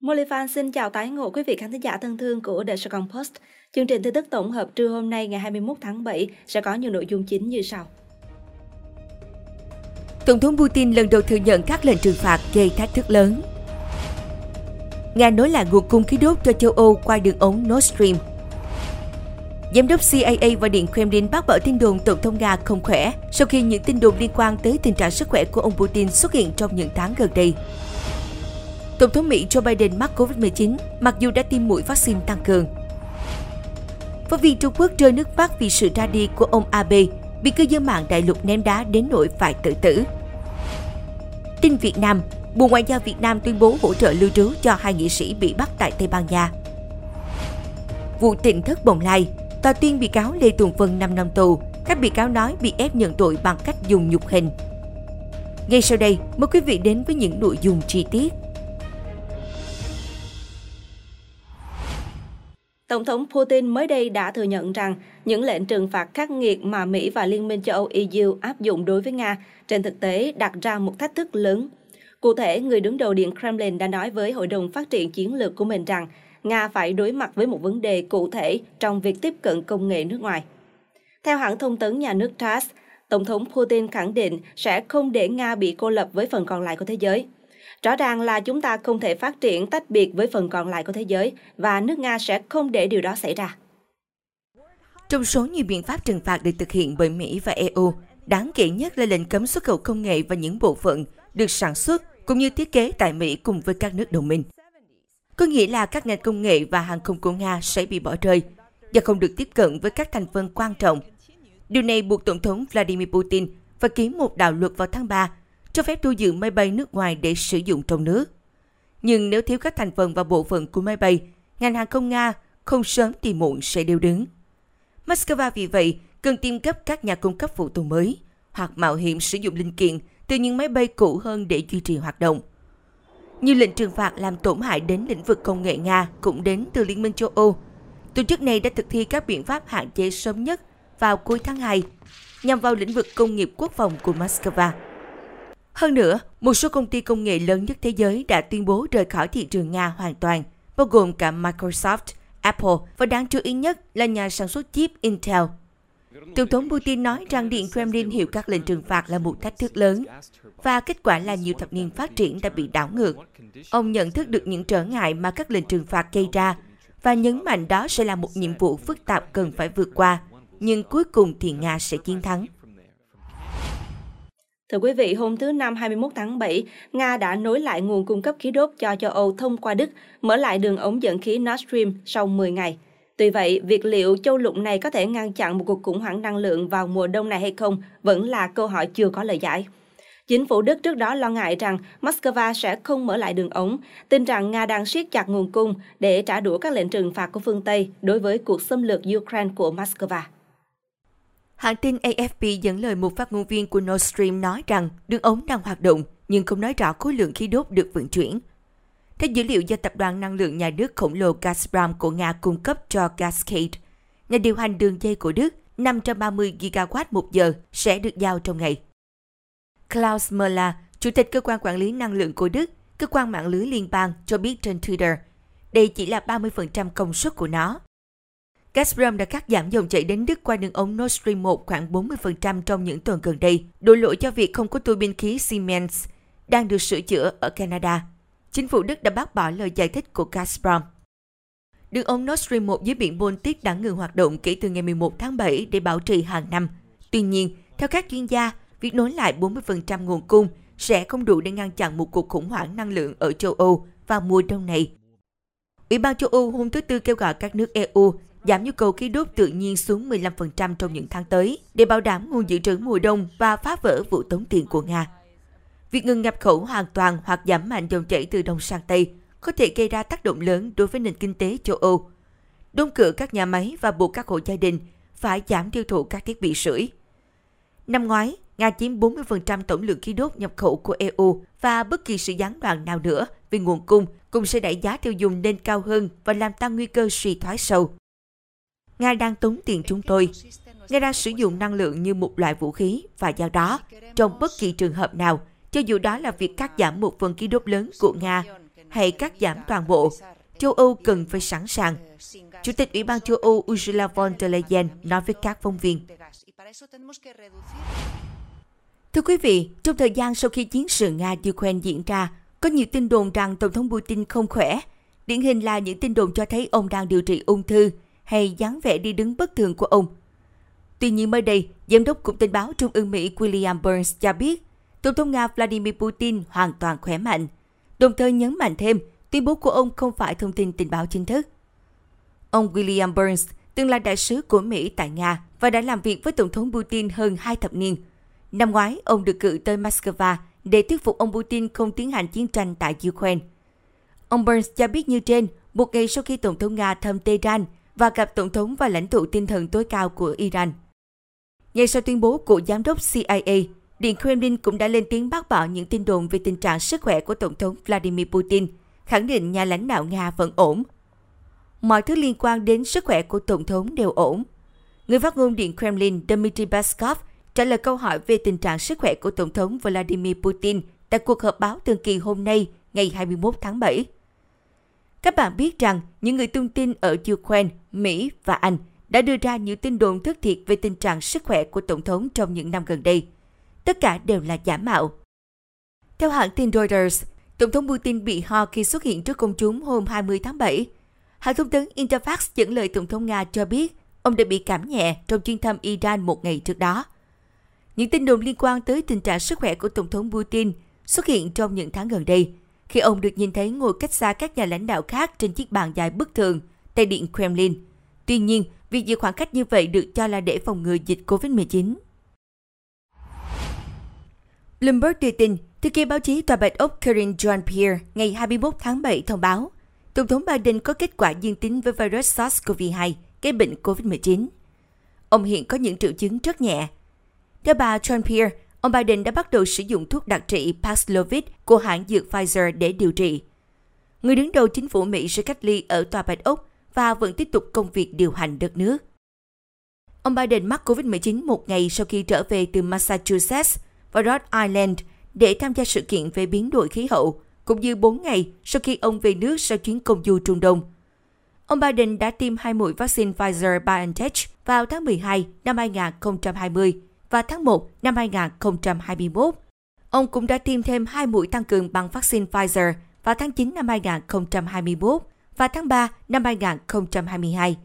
Molly xin chào tái ngộ quý vị khán thính giả thân thương của The Sài Post. Chương trình tin tức tổng hợp trưa hôm nay ngày 21 tháng 7 sẽ có nhiều nội dung chính như sau. Tổng thống Putin lần đầu thừa nhận các lệnh trừng phạt gây thách thức lớn. Nga nối lại nguồn cung khí đốt cho châu Âu qua đường ống Nord Stream. Giám đốc CIA và Điện Kremlin bác bỏ tin đồn Tổng thống Nga không khỏe sau khi những tin đồn liên quan tới tình trạng sức khỏe của ông Putin xuất hiện trong những tháng gần đây. Tổng thống Mỹ Joe Biden mắc Covid-19 mặc dù đã tiêm mũi vaccine tăng cường. Phóng viên Trung Quốc rơi nước mắt vì sự ra đi của ông Abe bị cư dân mạng đại lục ném đá đến nỗi phải tự tử. Tin Việt Nam, Bộ Ngoại giao Việt Nam tuyên bố hỗ trợ lưu trú cho hai nghị sĩ bị bắt tại Tây Ban Nha. Vụ tỉnh thất bồng lai, tòa tuyên bị cáo Lê Tùng Vân 5 năm tù, các bị cáo nói bị ép nhận tội bằng cách dùng nhục hình. Ngay sau đây, mời quý vị đến với những nội dung chi tiết. Tổng thống Putin mới đây đã thừa nhận rằng những lệnh trừng phạt khắc nghiệt mà Mỹ và Liên minh châu Âu EU áp dụng đối với Nga trên thực tế đặt ra một thách thức lớn. Cụ thể, người đứng đầu Điện Kremlin đã nói với Hội đồng Phát triển Chiến lược của mình rằng Nga phải đối mặt với một vấn đề cụ thể trong việc tiếp cận công nghệ nước ngoài. Theo hãng thông tấn nhà nước TASS, Tổng thống Putin khẳng định sẽ không để Nga bị cô lập với phần còn lại của thế giới. Rõ ràng là chúng ta không thể phát triển tách biệt với phần còn lại của thế giới và nước Nga sẽ không để điều đó xảy ra. Trong số nhiều biện pháp trừng phạt được thực hiện bởi Mỹ và EU, đáng kể nhất là lệnh cấm xuất khẩu công nghệ và những bộ phận được sản xuất cũng như thiết kế tại Mỹ cùng với các nước đồng minh. Có nghĩa là các ngành công nghệ và hàng không của Nga sẽ bị bỏ rơi và không được tiếp cận với các thành phần quan trọng. Điều này buộc Tổng thống Vladimir Putin phải ký một đạo luật vào tháng 3 cho phép thu giữ máy bay nước ngoài để sử dụng trong nước. Nhưng nếu thiếu các thành phần và bộ phận của máy bay, ngành hàng không Nga không sớm thì muộn sẽ đều đứng. Moscow vì vậy cần tìm cấp các nhà cung cấp phụ tùng mới hoặc mạo hiểm sử dụng linh kiện từ những máy bay cũ hơn để duy trì hoạt động. Như lệnh trừng phạt làm tổn hại đến lĩnh vực công nghệ Nga cũng đến từ Liên minh châu Âu. Tổ chức này đã thực thi các biện pháp hạn chế sớm nhất vào cuối tháng 2 nhằm vào lĩnh vực công nghiệp quốc phòng của Moscow. Hơn nữa, một số công ty công nghệ lớn nhất thế giới đã tuyên bố rời khỏi thị trường Nga hoàn toàn, bao gồm cả Microsoft, Apple và đáng chú ý nhất là nhà sản xuất chip Intel. Tổng thống Putin nói rằng Điện Kremlin hiểu các lệnh trừng phạt là một thách thức lớn và kết quả là nhiều thập niên phát triển đã bị đảo ngược. Ông nhận thức được những trở ngại mà các lệnh trừng phạt gây ra và nhấn mạnh đó sẽ là một nhiệm vụ phức tạp cần phải vượt qua, nhưng cuối cùng thì Nga sẽ chiến thắng. Thưa quý vị, hôm thứ Năm 21 tháng 7, Nga đã nối lại nguồn cung cấp khí đốt cho châu Âu thông qua Đức, mở lại đường ống dẫn khí Nord Stream sau 10 ngày. Tuy vậy, việc liệu châu lục này có thể ngăn chặn một cuộc khủng hoảng năng lượng vào mùa đông này hay không vẫn là câu hỏi chưa có lời giải. Chính phủ Đức trước đó lo ngại rằng Moscow sẽ không mở lại đường ống, tin rằng Nga đang siết chặt nguồn cung để trả đũa các lệnh trừng phạt của phương Tây đối với cuộc xâm lược Ukraine của Moscow. Hãng tin AFP dẫn lời một phát ngôn viên của Nord Stream nói rằng đường ống đang hoạt động nhưng không nói rõ khối lượng khí đốt được vận chuyển. Theo dữ liệu do Tập đoàn Năng lượng Nhà nước khổng lồ Gazprom của Nga cung cấp cho Gascade, nhà điều hành đường dây của Đức 530 GW một giờ sẽ được giao trong ngày. Klaus Müller, Chủ tịch Cơ quan Quản lý Năng lượng của Đức, cơ quan mạng lưới liên bang, cho biết trên Twitter, đây chỉ là 30% công suất của nó. Gazprom đã cắt giảm dòng chảy đến Đức qua đường ống Nord Stream 1 khoảng 40% trong những tuần gần đây, đổ lỗi cho việc không có tua bin khí Siemens đang được sửa chữa ở Canada. Chính phủ Đức đã bác bỏ lời giải thích của Gazprom. Đường ống Nord Stream 1 dưới biển Baltic đã ngừng hoạt động kể từ ngày 11 tháng 7 để bảo trì hàng năm. Tuy nhiên, theo các chuyên gia, việc nối lại 40% nguồn cung sẽ không đủ để ngăn chặn một cuộc khủng hoảng năng lượng ở châu Âu vào mùa đông này. Ủy ban châu Âu hôm thứ Tư kêu gọi các nước EU giảm nhu cầu khí đốt tự nhiên xuống 15% trong những tháng tới để bảo đảm nguồn dự trữ mùa đông và phá vỡ vụ tống tiền của Nga. Việc ngừng nhập khẩu hoàn toàn hoặc giảm mạnh dòng chảy từ Đông sang Tây có thể gây ra tác động lớn đối với nền kinh tế châu Âu. Đóng cửa các nhà máy và buộc các hộ gia đình phải giảm tiêu thụ các thiết bị sưởi. Năm ngoái, Nga chiếm 40% tổng lượng khí đốt nhập khẩu của EU và bất kỳ sự gián đoạn nào nữa về nguồn cung cũng sẽ đẩy giá tiêu dùng lên cao hơn và làm tăng nguy cơ suy thoái sâu. Nga đang tốn tiền chúng tôi. Nga đang sử dụng năng lượng như một loại vũ khí và do đó, trong bất kỳ trường hợp nào, cho dù đó là việc cắt giảm một phần khí đốt lớn của Nga hay cắt giảm toàn bộ, châu Âu cần phải sẵn sàng. Chủ tịch Ủy ban châu Âu Ursula von der Leyen nói với các phóng viên. Thưa quý vị, trong thời gian sau khi chiến sự Nga-Ukraine diễn ra, có nhiều tin đồn rằng Tổng thống Putin không khỏe. Điển hình là những tin đồn cho thấy ông đang điều trị ung thư hay dáng vẻ đi đứng bất thường của ông. Tuy nhiên mới đây, Giám đốc Cục Tình báo Trung ương Mỹ William Burns cho biết, Tổng thống Nga Vladimir Putin hoàn toàn khỏe mạnh, đồng thời nhấn mạnh thêm tuyên bố của ông không phải thông tin tình báo chính thức. Ông William Burns từng là đại sứ của Mỹ tại Nga và đã làm việc với Tổng thống Putin hơn hai thập niên. Năm ngoái, ông được cử tới Moscow để thuyết phục ông Putin không tiến hành chiến tranh tại Ukraine. Ông Burns cho biết như trên, một ngày sau khi Tổng thống Nga thăm Tehran và gặp Tổng thống và lãnh tụ tinh thần tối cao của Iran. Ngay sau tuyên bố của Giám đốc CIA, Điện Kremlin cũng đã lên tiếng bác bỏ những tin đồn về tình trạng sức khỏe của Tổng thống Vladimir Putin, khẳng định nhà lãnh đạo Nga vẫn ổn. Mọi thứ liên quan đến sức khỏe của Tổng thống đều ổn. Người phát ngôn Điện Kremlin Dmitry Peskov trả lời câu hỏi về tình trạng sức khỏe của Tổng thống Vladimir Putin tại cuộc họp báo thường kỳ hôm nay, ngày 21 tháng 7. Các bạn biết rằng những người tung tin ở Ukraine, Mỹ và Anh đã đưa ra những tin đồn thất thiệt về tình trạng sức khỏe của Tổng thống trong những năm gần đây. Tất cả đều là giả mạo. Theo hãng tin Reuters, Tổng thống Putin bị ho khi xuất hiện trước công chúng hôm 20 tháng 7. Hãng thông tấn Interfax dẫn lời Tổng thống Nga cho biết ông đã bị cảm nhẹ trong chuyến thăm Iran một ngày trước đó. Những tin đồn liên quan tới tình trạng sức khỏe của Tổng thống Putin xuất hiện trong những tháng gần đây, khi ông được nhìn thấy ngồi cách xa các nhà lãnh đạo khác trên chiếc bàn dài bất thường tại Điện Kremlin. Tuy nhiên, việc giữ khoảng cách như vậy được cho là để phòng ngừa dịch COVID-19. Bloomberg đưa tin, thư ký báo chí Tòa Bạch Ốc Karine Jean-Pierre ngày 21 tháng 7 thông báo, Tổng thống Biden có kết quả dương tính với virus SARS-CoV-2 gây bệnh COVID-19. Ông hiện có những triệu chứng rất nhẹ. Theo bà Jean-Pierre, ông Biden đã bắt đầu sử dụng thuốc đặc trị Paxlovid của hãng dược Pfizer để điều trị. Người đứng đầu chính phủ Mỹ sẽ cách ly ở Tòa Bạch Ốc và vẫn tiếp tục công việc điều hành đất nước. Ông Biden mắc COVID-19 một ngày sau khi trở về từ Massachusetts và Rhode Island để tham gia sự kiện về biến đổi khí hậu, cũng như 4 ngày sau khi ông về nước sau chuyến công du Trung Đông. Ông Biden đã tiêm hai mũi vaccine Pfizer-BioNTech vào tháng 12 năm 2020 và tháng 1 năm 2021. Ông cũng đã tiêm thêm hai mũi tăng cường bằng vaccine Pfizer vào tháng 9 năm 2021 và tháng 3 năm 2022.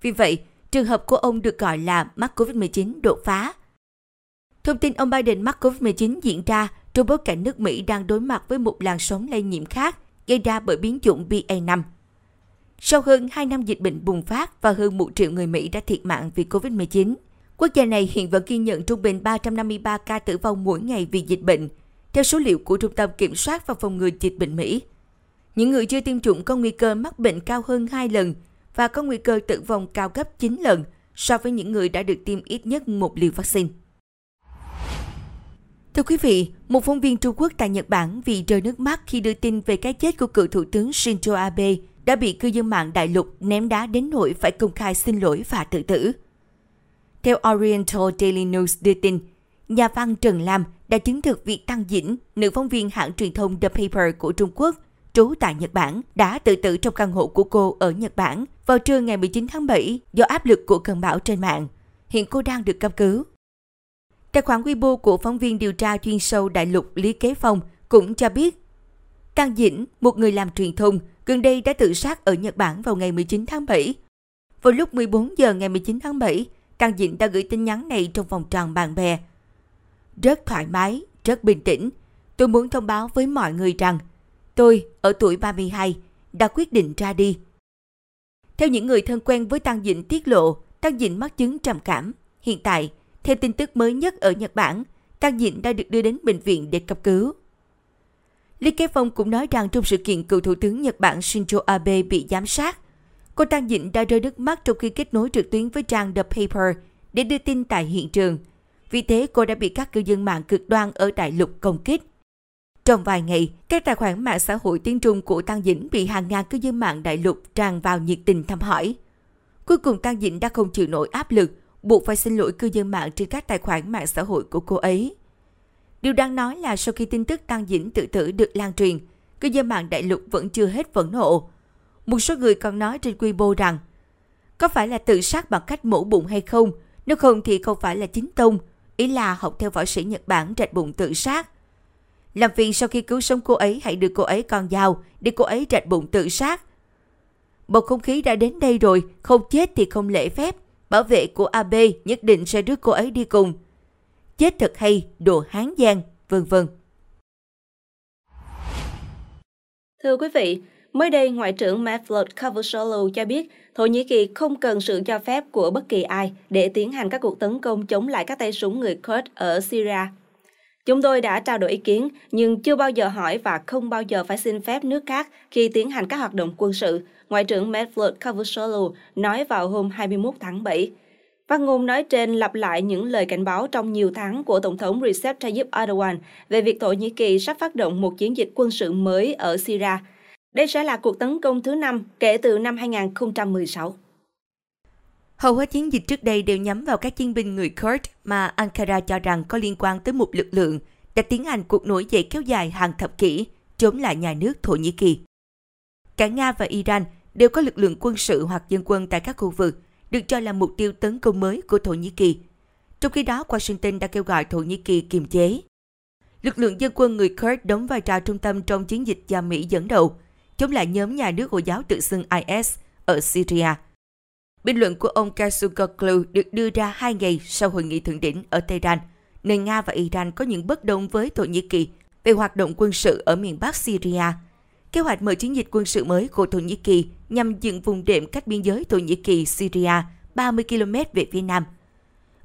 Vì vậy, trường hợp của ông được gọi là mắc COVID-19 đột phá. Thông tin ông Biden mắc COVID-19 diễn ra trong bối cảnh nước Mỹ đang đối mặt với một làn sóng lây nhiễm khác gây ra bởi biến chủng BA5. Sau hơn 2 năm dịch bệnh bùng phát và hơn 1 triệu người Mỹ đã thiệt mạng vì COVID-19, quốc gia này hiện vẫn ghi nhận trung bình 353 ca tử vong mỗi ngày vì dịch bệnh, theo số liệu của Trung tâm Kiểm soát và Phòng ngừa Dịch bệnh Mỹ. Những người chưa tiêm chủng có nguy cơ mắc bệnh cao hơn 2 lần và có nguy cơ tử vong cao gấp 9 lần so với những người đã được tiêm ít nhất một liều vaccine. Thưa quý vị, một phóng viên Trung Quốc tại Nhật Bản vì rơi nước mắt khi đưa tin về cái chết của cựu thủ tướng Shinzo Abe đã bị cư dân mạng đại lục ném đá đến nỗi phải công khai xin lỗi và tự tử. Theo Oriental Daily News đưa tin, nhà văn Trần Lam đã chứng thực việc Tăng Dĩnh, nữ phóng viên hãng truyền thông The Paper của Trung Quốc, trú tại Nhật Bản, đã tự tử trong căn hộ của cô ở Nhật Bản vào trưa ngày 19 tháng 7 do áp lực của cơn bão trên mạng. Hiện cô đang được cấp cứu. Tài khoản Weibo của phóng viên điều tra chuyên sâu đại lục Lý Kế Phong cũng cho biết Tăng Dĩnh, một người làm truyền thông, gần đây đã tự sát ở Nhật Bản vào ngày 19 tháng 7. Vào lúc 14 giờ ngày 19 tháng 7, Tăng Dĩnh đã gửi tin nhắn này trong vòng tròn bạn bè. Rất thoải mái, rất bình tĩnh. Tôi muốn thông báo với mọi người rằng tôi, ở tuổi 32, đã quyết định ra đi. Theo những người thân quen với Tăng Dĩnh tiết lộ, Tăng Dĩnh mắc chứng trầm cảm. Hiện tại, theo tin tức mới nhất ở Nhật Bản, Tăng Dĩnh đã được đưa đến bệnh viện để cấp cứu. Lý Kế Phong cũng nói rằng trong sự kiện cựu Thủ tướng Nhật Bản Shinzo Abe bị giám sát, cô Trang Dĩnh đã rơi nước mắt trong khi kết nối trực tuyến với trang The Paper để đưa tin tại hiện trường. Vì thế cô đã bị các cư dân mạng cực đoan ở đại lục công kích. Trong vài ngày, các tài khoản mạng xã hội tiếng Trung của Tăng Dĩnh bị hàng ngàn cư dân mạng đại lục tràn vào nhiệt tình thăm hỏi. Cuối cùng Tăng Dĩnh đã không chịu nổi áp lực, buộc phải xin lỗi cư dân mạng trên các tài khoản mạng xã hội của cô ấy. Điều đáng nói là sau khi tin tức Tăng Dĩnh tự tử được lan truyền, cư dân mạng đại lục vẫn chưa hết phẫn nộ. Một số người còn nói trên Weibo rằng có phải là tự sát bằng cách mổ bụng hay không? Nếu không thì không phải là chính tông. Ý là học theo võ sĩ Nhật Bản rạch bụng tự sát. Làm phiền sau khi cứu sống cô ấy hãy đưa cô ấy con dao để cô ấy rạch bụng tự sát. Bầu không khí đã đến đây rồi, không chết thì không lễ phép. Bảo vệ của AB nhất định sẽ đưa cô ấy đi cùng. Chết thật hay, đồ hán giang, vân vân. Thưa quý vị, mới đây Ngoại trưởng Mevlut Cavusoglu cho biết Thổ Nhĩ Kỳ không cần sự cho phép của bất kỳ ai để tiến hành các cuộc tấn công chống lại các tay súng người Kurd ở Syria. Chúng tôi đã trao đổi ý kiến, nhưng chưa bao giờ hỏi và không bao giờ phải xin phép nước khác khi tiến hành các hoạt động quân sự, Ngoại trưởng Mevlut Cavusoglu nói vào hôm 21 tháng 7. Phát ngôn nói trên lặp lại những lời cảnh báo trong nhiều tháng của Tổng thống Recep Tayyip Erdogan về việc Thổ Nhĩ Kỳ sắp phát động một chiến dịch quân sự mới ở Syria. Đây sẽ là cuộc tấn công thứ năm kể từ năm 2016. Hầu hết chiến dịch trước đây đều nhắm vào các chiến binh người Kurd mà Ankara cho rằng có liên quan tới một lực lượng đã tiến hành cuộc nổi dậy kéo dài hàng thập kỷ chống lại nhà nước Thổ Nhĩ Kỳ. Cả Nga và Iran đều có lực lượng quân sự hoặc dân quân tại các khu vực được cho là mục tiêu tấn công mới của Thổ Nhĩ Kỳ. Trong khi đó, Washington đã kêu gọi Thổ Nhĩ Kỳ kiềm chế. Lực lượng dân quân người Kurd đóng vai trò trung tâm trong chiến dịch do Mỹ dẫn đầu, chống lại nhóm nhà nước Hồi giáo tự xưng IS ở Syria. Bình luận của ông Kasugoglu được đưa ra hai ngày sau hội nghị thượng đỉnh ở Tehran, nơi Nga và Iran có những bất đồng với Thổ Nhĩ Kỳ về hoạt động quân sự ở miền Bắc Syria. Kế hoạch mở chiến dịch quân sự mới của Thổ Nhĩ Kỳ nhằm dựng vùng đệm cách biên giới Thổ Nhĩ Kỳ-Syria 30 km về phía nam.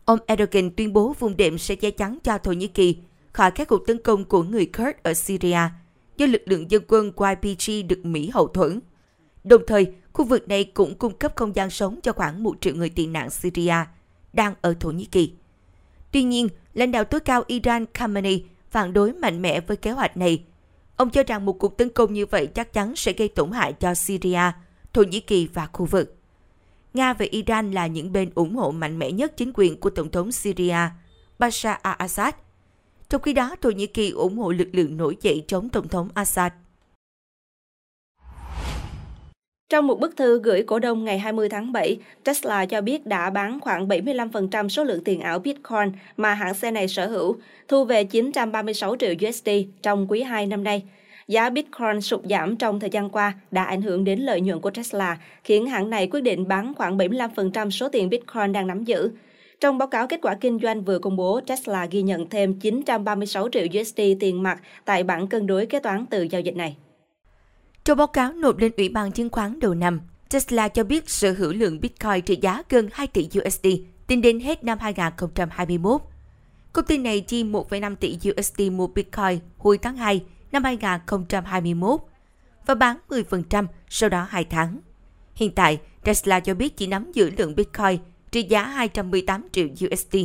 Ông Erdogan tuyên bố vùng đệm sẽ che chắn cho Thổ Nhĩ Kỳ khỏi các cuộc tấn công của người Kurd ở Syria do lực lượng dân quân YPG được Mỹ hậu thuẫn. Đồng thời, khu vực này cũng cung cấp không gian sống cho khoảng một triệu người tị nạn Syria đang ở Thổ Nhĩ Kỳ. Tuy nhiên, lãnh đạo tối cao Iran Khamenei phản đối mạnh mẽ với kế hoạch này Ông cho rằng một cuộc tấn công như vậy chắc chắn sẽ gây tổn hại cho Syria, Thổ Nhĩ Kỳ và khu vực. Nga và Iran là những bên ủng hộ mạnh mẽ nhất chính quyền của Tổng thống Syria, Bashar al-Assad. Trong khi đó, Thổ Nhĩ Kỳ ủng hộ lực lượng nổi dậy chống Tổng thống Assad. Trong một bức thư gửi cổ đông ngày 20 tháng 7, Tesla cho biết đã bán khoảng 75% số lượng tiền ảo Bitcoin mà hãng xe này sở hữu, thu về 936 triệu USD trong quý 2 năm nay. Giá Bitcoin sụt giảm trong thời gian qua đã ảnh hưởng đến lợi nhuận của Tesla, khiến hãng này quyết định bán khoảng 75% số tiền Bitcoin đang nắm giữ. Trong báo cáo kết quả kinh doanh vừa công bố, Tesla ghi nhận thêm 936 triệu USD tiền mặt tại bảng cân đối kế toán từ giao dịch này. Trong báo cáo nộp lên Ủy ban chứng khoán đầu năm, Tesla cho biết sở hữu lượng Bitcoin trị giá gần 2 tỷ USD tính đến hết năm 2021. Công ty này chi 1,5 tỷ USD mua Bitcoin hồi tháng 2 năm 2021 và bán 10% sau đó 2 tháng. Hiện tại, Tesla cho biết chỉ nắm giữ lượng Bitcoin trị giá 218 triệu USD.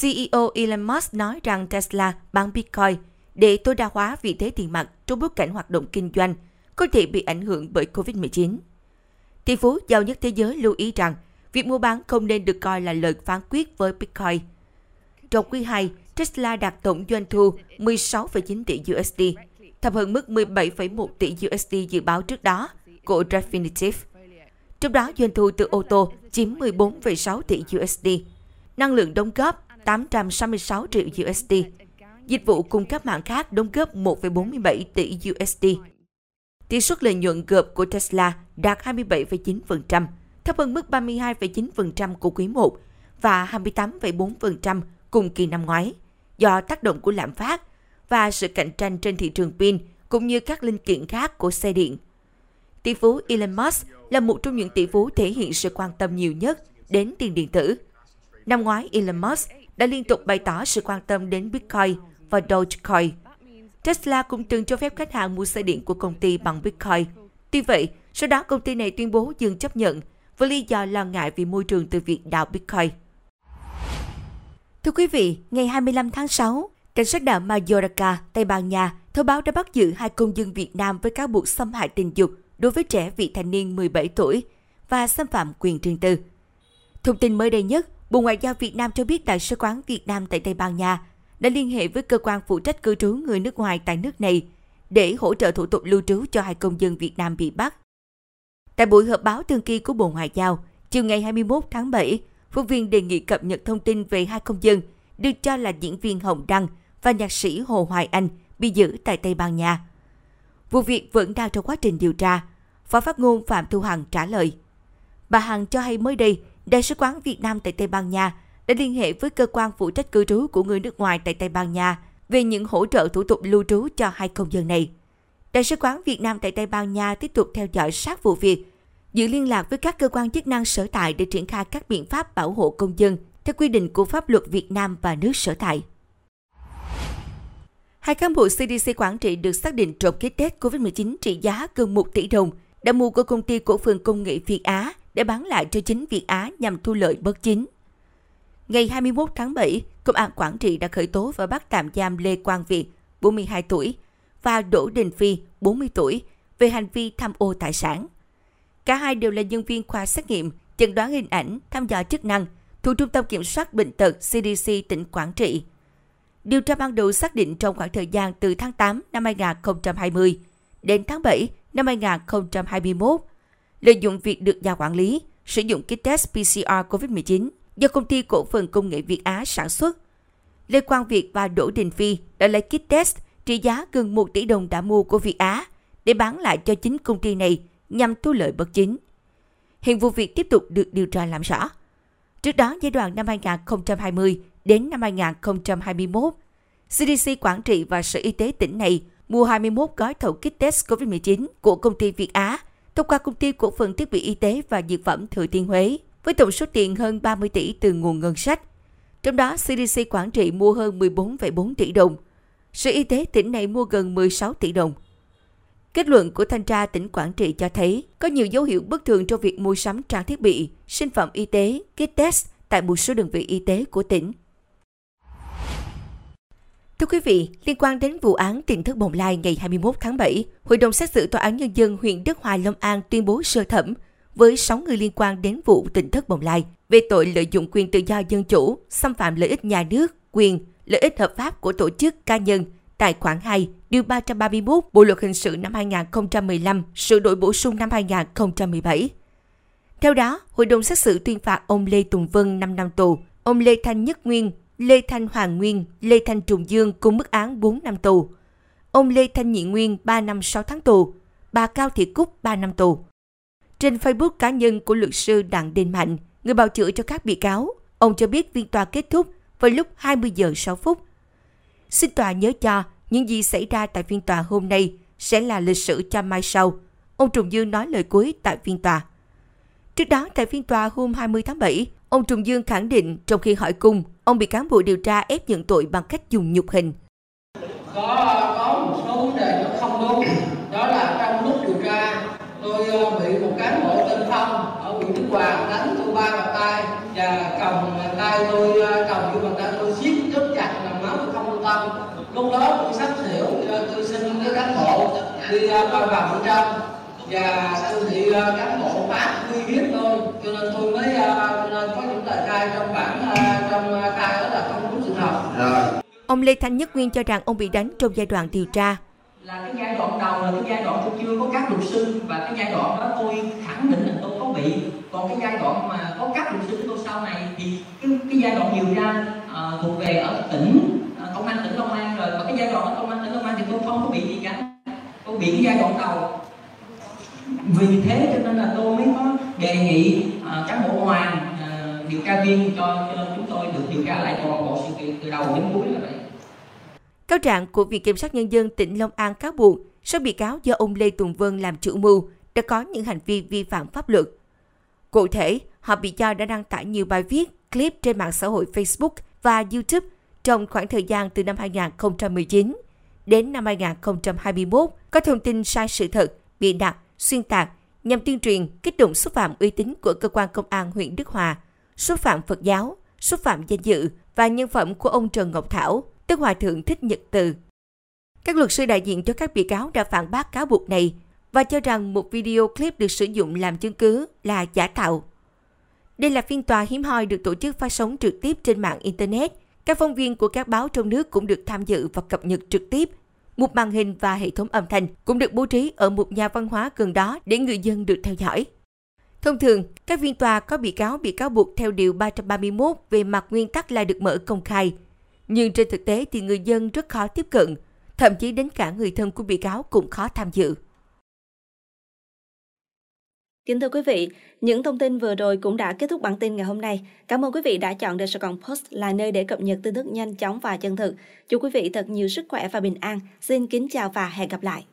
CEO Elon Musk nói rằng Tesla bán Bitcoin để tối đa hóa vị thế tiền mặt trong bối cảnh hoạt động kinh doanh – có thể bị ảnh hưởng bởi COVID-19. Tỷ phú giàu nhất thế giới lưu ý rằng việc mua bán không nên được coi là lời phán quyết với Bitcoin. Trong quý 2, Tesla đạt tổng doanh thu 16,9 tỷ USD, thấp hơn mức 17,1 tỷ USD dự báo trước đó của Refinitiv. Trong đó, doanh thu từ ô tô chiếm 14,6 tỷ USD, năng lượng đóng góp 866 triệu USD, dịch vụ cung cấp mạng khác đóng góp 1,47 tỷ USD tỷ suất lợi nhuận gộp của Tesla đạt 27,9%, thấp hơn mức 32,9% của quý 1 và 28,4% cùng kỳ năm ngoái, do tác động của lạm phát và sự cạnh tranh trên thị trường pin cũng như các linh kiện khác của xe điện. Tỷ phú Elon Musk là một trong những tỷ phú thể hiện sự quan tâm nhiều nhất đến tiền điện tử. Năm ngoái, Elon Musk đã liên tục bày tỏ sự quan tâm đến Bitcoin và Dogecoin – Tesla cũng từng cho phép khách hàng mua xe điện của công ty bằng Bitcoin. Tuy vậy, sau đó công ty này tuyên bố dừng chấp nhận với lý do lo ngại vì môi trường từ việc đào Bitcoin. Thưa quý vị, ngày 25 tháng 6, cảnh sát đảo Mallorca, Tây Ban Nha thông báo đã bắt giữ hai công dân Việt Nam với cáo buộc xâm hại tình dục đối với trẻ vị thành niên 17 tuổi và xâm phạm quyền riêng tư. Thông tin mới đây nhất, Bộ Ngoại giao Việt Nam cho biết Đại sứ quán Việt Nam tại Tây Ban Nha đã liên hệ với cơ quan phụ trách cư trú người nước ngoài tại nước này để hỗ trợ thủ tục lưu trú cho hai công dân Việt Nam bị bắt. Tại buổi họp báo thường kỳ của Bộ Ngoại giao, chiều ngày 21 tháng 7, phóng viên đề nghị cập nhật thông tin về hai công dân được cho là diễn viên Hồng Đăng và nhạc sĩ Hồ Hoài Anh bị giữ tại Tây Ban Nha. Vụ việc vẫn đang trong quá trình điều tra. Phó phát ngôn Phạm Thu Hằng trả lời. Bà Hằng cho hay mới đây, Đại sứ quán Việt Nam tại Tây Ban Nha đã liên hệ với cơ quan phụ trách cư trú của người nước ngoài tại Tây Ban Nha về những hỗ trợ thủ tục lưu trú cho hai công dân này. Đại sứ quán Việt Nam tại Tây Ban Nha tiếp tục theo dõi sát vụ việc, giữ liên lạc với các cơ quan chức năng sở tại để triển khai các biện pháp bảo hộ công dân theo quy định của pháp luật Việt Nam và nước sở tại. Hai cán bộ CDC Quảng Trị được xác định trộm kit test COVID-19 trị giá gần 1 tỷ đồng đã mua của công ty cổ phần công nghệ Việt Á để bán lại cho chính Việt Á nhằm thu lợi bất chính. Ngày 21 tháng 7, Công an Quảng Trị đã khởi tố và bắt tạm giam Lê Quang Việt, 42 tuổi, và Đỗ Đình Phi, 40 tuổi, về hành vi tham ô tài sản. Cả hai đều là nhân viên khoa xét nghiệm, chẩn đoán hình ảnh, thăm dò chức năng thuộc Trung tâm Kiểm soát Bệnh tật CDC tỉnh Quảng Trị. Điều tra ban đầu xác định trong khoảng thời gian từ tháng 8 năm 2020 đến tháng 7 năm 2021, lợi dụng việc được nhà quản lý, sử dụng kit test PCR COVID-19 do công ty cổ phần công nghệ Việt Á sản xuất. Lê Quang Việt và Đỗ Đình Phi đã lấy kit test trị giá gần 1 tỷ đồng đã mua của Việt Á để bán lại cho chính công ty này nhằm thu lợi bất chính. Hiện vụ việc tiếp tục được điều tra làm rõ. Trước đó, giai đoạn năm 2020 đến năm 2021, CDC Quảng Trị và Sở Y tế tỉnh này mua 21 gói thầu kit test COVID-19 của công ty Việt Á thông qua công ty cổ phần thiết bị y tế và dược phẩm Thừa Thiên Huế với tổng số tiền hơn 30 tỷ từ nguồn ngân sách. Trong đó, CDC Quảng Trị mua hơn 14,4 tỷ đồng. Sở Y tế tỉnh này mua gần 16 tỷ đồng. Kết luận của thanh tra tỉnh Quảng Trị cho thấy có nhiều dấu hiệu bất thường trong việc mua sắm trang thiết bị, sinh phẩm y tế, kit test tại một số đơn vị y tế của tỉnh. Thưa quý vị, liên quan đến vụ án tỉnh thất bồng lai ngày 21 tháng 7, Hội đồng xét xử Tòa án Nhân dân huyện Đức Hòa Long An tuyên bố sơ thẩm với 6 người liên quan đến vụ tỉnh thất bồng lai về tội lợi dụng quyền tự do dân chủ, xâm phạm lợi ích nhà nước, quyền, lợi ích hợp pháp của tổ chức cá nhân tại khoản 2, điều 331 Bộ luật hình sự năm 2015, sửa đổi bổ sung năm 2017. Theo đó, hội đồng xét xử tuyên phạt ông Lê Tùng Vân 5 năm tù, ông Lê Thanh Nhất Nguyên, Lê Thanh Hoàng Nguyên, Lê Thanh Trùng Dương cùng mức án 4 năm tù. Ông Lê Thanh Nhị Nguyên 3 năm 6 tháng tù, bà Cao Thị Cúc 3 năm tù. Trên Facebook cá nhân của luật sư Đặng Đình Mạnh, người bào chữa cho các bị cáo, ông cho biết phiên tòa kết thúc vào lúc 20 giờ 6 phút. Xin tòa nhớ cho những gì xảy ra tại phiên tòa hôm nay sẽ là lịch sử cho mai sau. Ông Trùng Dương nói lời cuối tại phiên tòa. Trước đó, tại phiên tòa hôm 20 tháng 7, ông Trùng Dương khẳng định trong khi hỏi cung, ông bị cán bộ điều tra ép nhận tội bằng cách dùng nhục hình. Có, có một số vấn đề nó không đúng, đó là trong lúc điều tra tôi ờ, bị một cán bộ tên Phong ở huyện Đức Hòa đánh tôi ba bàn tay và cầm tay tôi ờ, cầm vô bàn tay tôi siết rất chặt làm máu tôi không lưu tâm. Lúc đó tôi sắp hiểu, ờ, tôi xin cái cán bộ đi qua vào bên trong. Và tôi bị cán bộ phát uy hiếp tôi cho nên tôi mới cho nên có những tờ khai trong bản trong khai đó là không đúng sự thật Ông Lê Thanh Nhất Nguyên cho rằng ông bị đánh trong giai đoạn điều tra. Là cái giai đoạn đầu là cái giai đoạn tôi chưa có các luật sư và cái giai đoạn đó tôi khẳng định là tôi có bị. Còn cái giai đoạn mà có các luật sư của tôi sau này thì cái, cái giai đoạn điều tra uh, thuộc về ở tỉnh uh, công an tỉnh long an rồi. Và cái giai đoạn ở công an tỉnh long an thì tôi không có bị gì cả. Tôi bị cái giai đoạn đầu. Vì thế cho nên là tôi mới có đề nghị uh, cán bộ hoàng uh, điều tra viên cho, cho chúng tôi được điều tra lại toàn bộ sự kiện từ đầu đến cuối là vậy. Cáo trạng của Viện Kiểm sát Nhân dân tỉnh Long An cáo buộc số bị cáo do ông Lê Tùng Vân làm chủ mưu đã có những hành vi vi phạm pháp luật. Cụ thể, họ bị cho đã đăng tải nhiều bài viết, clip trên mạng xã hội Facebook và YouTube trong khoảng thời gian từ năm 2019 đến năm 2021 có thông tin sai sự thật, bị đặt, xuyên tạc nhằm tuyên truyền kích động xúc phạm uy tín của cơ quan công an huyện Đức Hòa, xúc phạm Phật giáo, xúc phạm danh dự và nhân phẩm của ông Trần Ngọc Thảo, tức Hòa Thượng Thích Nhật Từ. Các luật sư đại diện cho các bị cáo đã phản bác cáo buộc này và cho rằng một video clip được sử dụng làm chứng cứ là giả tạo. Đây là phiên tòa hiếm hoi được tổ chức phát sóng trực tiếp trên mạng Internet. Các phóng viên của các báo trong nước cũng được tham dự và cập nhật trực tiếp. một màn hình và hệ thống âm thanh cũng được bố trí ở một nhà văn hóa gần đó để người dân được theo dõi. Thông thường, các phiên tòa có bị cáo bị cáo buộc theo Điều 331 về mặt nguyên tắc là được mở công khai. Nhưng trên thực tế thì người dân rất khó tiếp cận, thậm chí đến cả người thân của bị cáo cũng khó tham dự. Kính thưa quý vị, những thông tin vừa rồi cũng đã kết thúc bản tin ngày hôm nay. Cảm ơn quý vị đã chọn The Sài Gòn Post là nơi để cập nhật tin tức nhanh chóng và chân thực. Chúc quý vị thật nhiều sức khỏe và bình an. Xin kính chào và hẹn gặp lại.